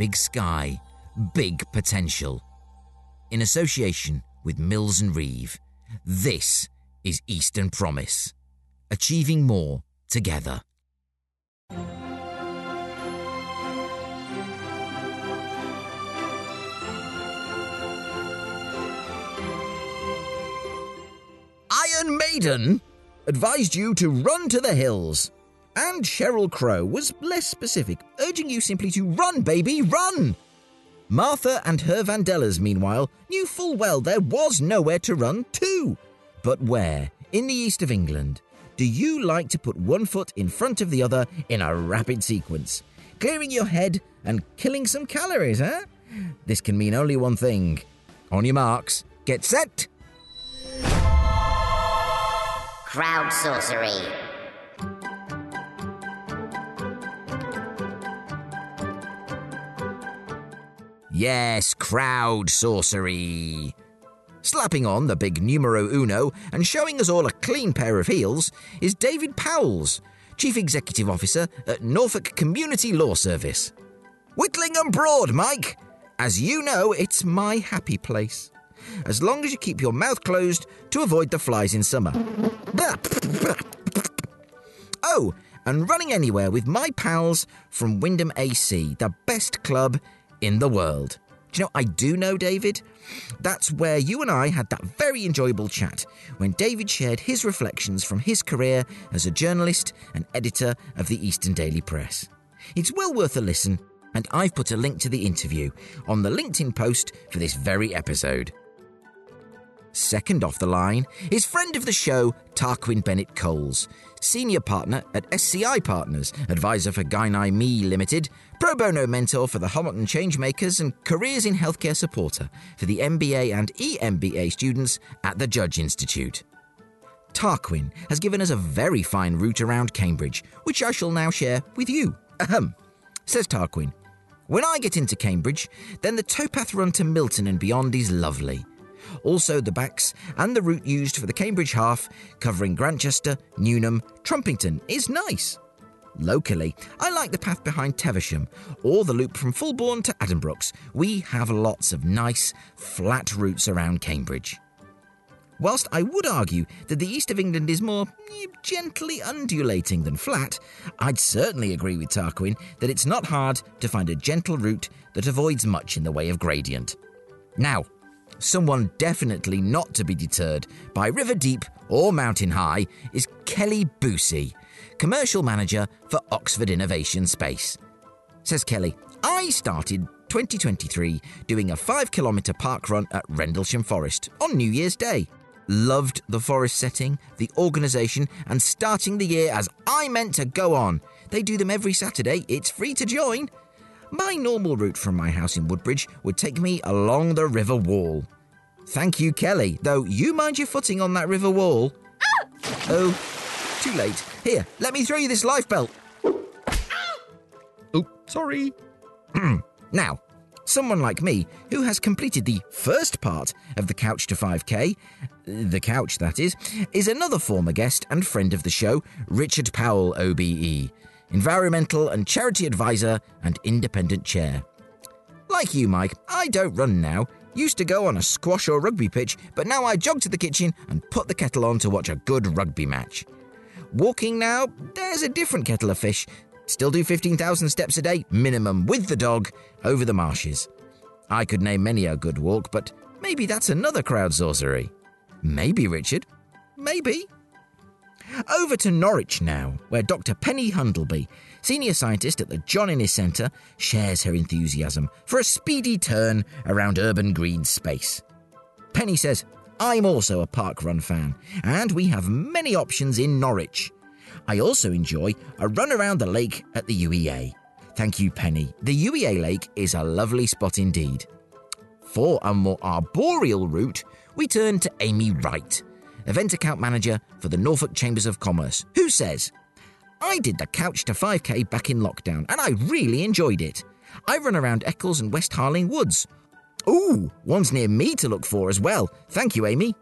big sky, big potential. In association with Mills and Reeve, this is Eastern Promise. Achieving more together. Iron Maiden advised you to run to the hills. And Sheryl Crow was less specific, urging you simply to run, baby, run! Martha and her Vandellas, meanwhile, knew full well there was nowhere to run to. But where, in the east of England, do you like to put one foot in front of the other in a rapid sequence, clearing your head and killing some calories, eh? This can mean only one thing. On your marks, get set. Crowdsourcery. Yes, crowdsourcery. Slapping on the big numero uno and showing us all a clean pair of heels is David Powles, Chief Executive Officer at Norfolk Community Law Service. Whitlingham Broad, Mike. As you know, it's my happy place. As long as you keep your mouth closed to avoid the flies in summer. Oh, and running anywhere with my pals from Wymondham AC, the best club in the world. Do you know, I do know David. That's where you and I had that very enjoyable chat when David shared his reflections from his career as a journalist and editor of the Eastern Daily Press. It's well worth a listen, and I've put a link to the interview on the LinkedIn post for this very episode. Second off the line is friend of the show, Tarquin Bennett Coles, senior partner at SCI Partners, advisor for Guynai Me Limited, pro bono mentor for the Hamilton Changemakers, and careers in healthcare supporter for the MBA and EMBA students at the Judge Institute. Tarquin has given us a very fine route around Cambridge, which I shall now share with you. Ahem, says Tarquin. When I get into Cambridge, then the towpath run to Milton and beyond is lovely. Also, the backs and the route used for the Cambridge half, covering Grantchester, Newnham, Trumpington, is nice. Locally, I like the path behind Teversham or the loop from Fulbourn to Addenbrooke's. We have lots of nice, flat routes around Cambridge. Whilst I would argue that the east of England is more eh, gently undulating than flat, I'd certainly agree with Tarquin that it's not hard to find a gentle route that avoids much in the way of gradient. Now, someone definitely not to be deterred by River Deep or Mountain High is Kelly Boosie, commercial manager for Oxford Innovation Space. Says Kelly, I started 2023 doing a 5 kilometre park run at Rendlesham Forest on New Year's Day. Loved the forest setting, the organisation, and starting the year as I meant to go on. They do them every Saturday, it's free to join. My normal route from my house in Woodbridge would take me along the river wall. Thank you, Kelly, though you mind your footing on that river wall. Ah! Oh, too late. Here, let me throw you this life belt. Oh, sorry. Hmm, now, someone like me who has completed the first part of the Couch to 5K, the couch that is, is another former guest and friend of the show, Richard Powell, OBE, environmental and charity advisor and independent chair. Like you, Mike, I don't run now. Used to go on a squash or rugby pitch, but now I jog to the kitchen and put the kettle on to watch a good rugby match. Walking now, there's a different kettle of fish. Still do 15,000 steps a day, minimum, with the dog, over the marshes. I could name many a good walk, but maybe that's another crowdsourcery. Maybe, Richard. Maybe. Over to Norwich now, where Dr. Penny Hundleby, senior scientist at the John Innes Centre, shares her enthusiasm for a speedy turn around urban green space. Penny says, I'm also a park run fan, and we have many options in Norwich. I also enjoy a run around the lake at the UEA. Thank you, Penny. The UEA Lake is a lovely spot indeed. For a more arboreal route, we turn to Amy Wright, event account manager for the Norfolk Chambers of Commerce, who says, I did the couch to 5k back in lockdown and I really enjoyed it. I run around Eccles and West Harling Woods. Ooh, one's near me to look for as well. Thank you, Amy.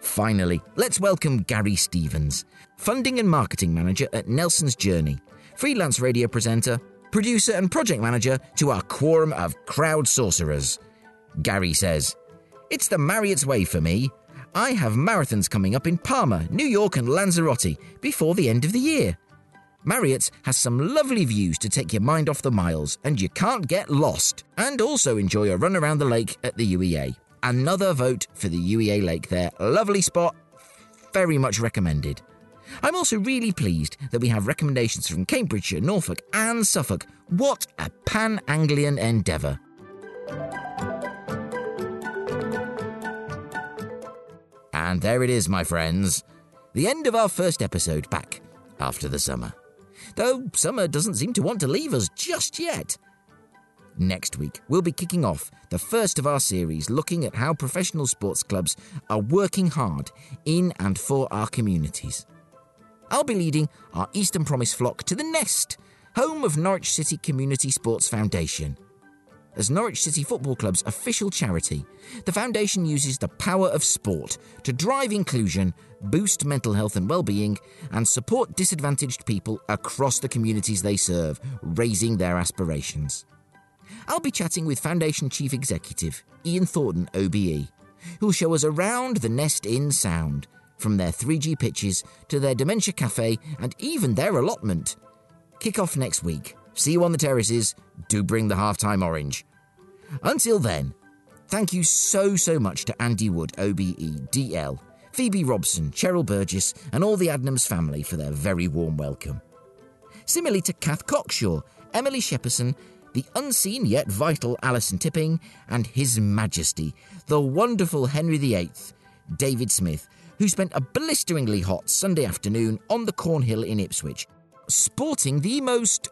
Finally, let's welcome Gary Stevens, funding and marketing manager at Nelson's Journey, freelance radio presenter, producer and project manager to our quorum of crowd sorcerers. Gary says, It's the Marriott's way for me. I have marathons coming up in Parma, New York, and Lanzarote before the end of the year. Marriott's has some lovely views to take your mind off the miles, and you can't get lost. And also enjoy a run around the lake at the UEA. Another vote for the UEA Lake there. Lovely spot, very much recommended. I'm also really pleased that we have recommendations from Cambridgeshire, Norfolk, and Suffolk. What a pan Anglian endeavour! And there it is, my friends. The end of our first episode back after the summer. Though summer doesn't seem to want to leave us just yet. Next week, we'll be kicking off the first of our series looking at how professional sports clubs are working hard in and for our communities. I'll be leading our Eastern Promise flock to the Nest, home of Norwich City Community Sports Foundation. As Norwich City Football Club's official charity, the foundation uses the power of sport to drive inclusion, boost mental health and well-being, and support disadvantaged people across the communities they serve, raising their aspirations. I'll be chatting with Foundation Chief Executive Ian Thornton OBE, who'll show us around the Nest Inn sound, from their 3G pitches to their dementia cafe and even their allotment. Kick off next week. See you on the terraces. Do bring the halftime orange. Until then, thank you so, so much to Andy Wood, OBE, DL, Phoebe Robson, Cheryl Burgess, and all the Adnams family for their very warm welcome. Similarly to Kath Cockshaw, Emily Shepperson, the unseen yet vital Alison Tipping, and His Majesty, the wonderful Henry VIII, David Smith, who spent a blisteringly hot Sunday afternoon on the Cornhill in Ipswich, sporting the most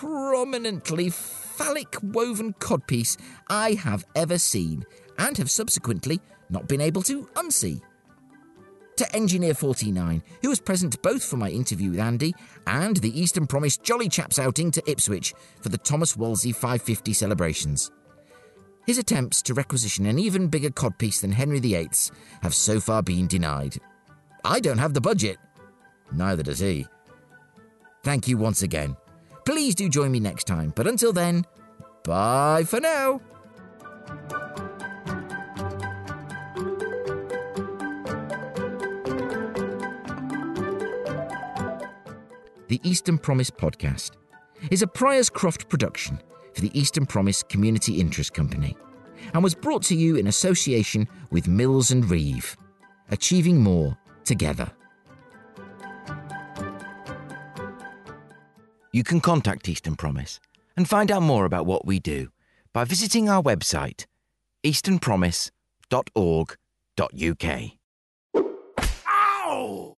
prominently phallic woven codpiece I have ever seen, and have subsequently not been able to unsee. To Engineer 49, who was present both for my interview with Andy and the Eastern Promise Jolly Chaps outing to Ipswich for the Thomas Wolsey 550 celebrations. His attempts to requisition an even bigger codpiece than Henry VIII's have so far been denied. I don't have the budget. Neither does he. Thank you once again. Please do join me next time, but until then, bye for now. The Eastern Promise podcast is a Priors Croft production for the Eastern Promise Community Interest Company and was brought to you in association with Mills and Reeve, achieving more together. you can contact Eastern Promise and find out more about what we do by visiting our website, easternpromise.org.uk. Ow!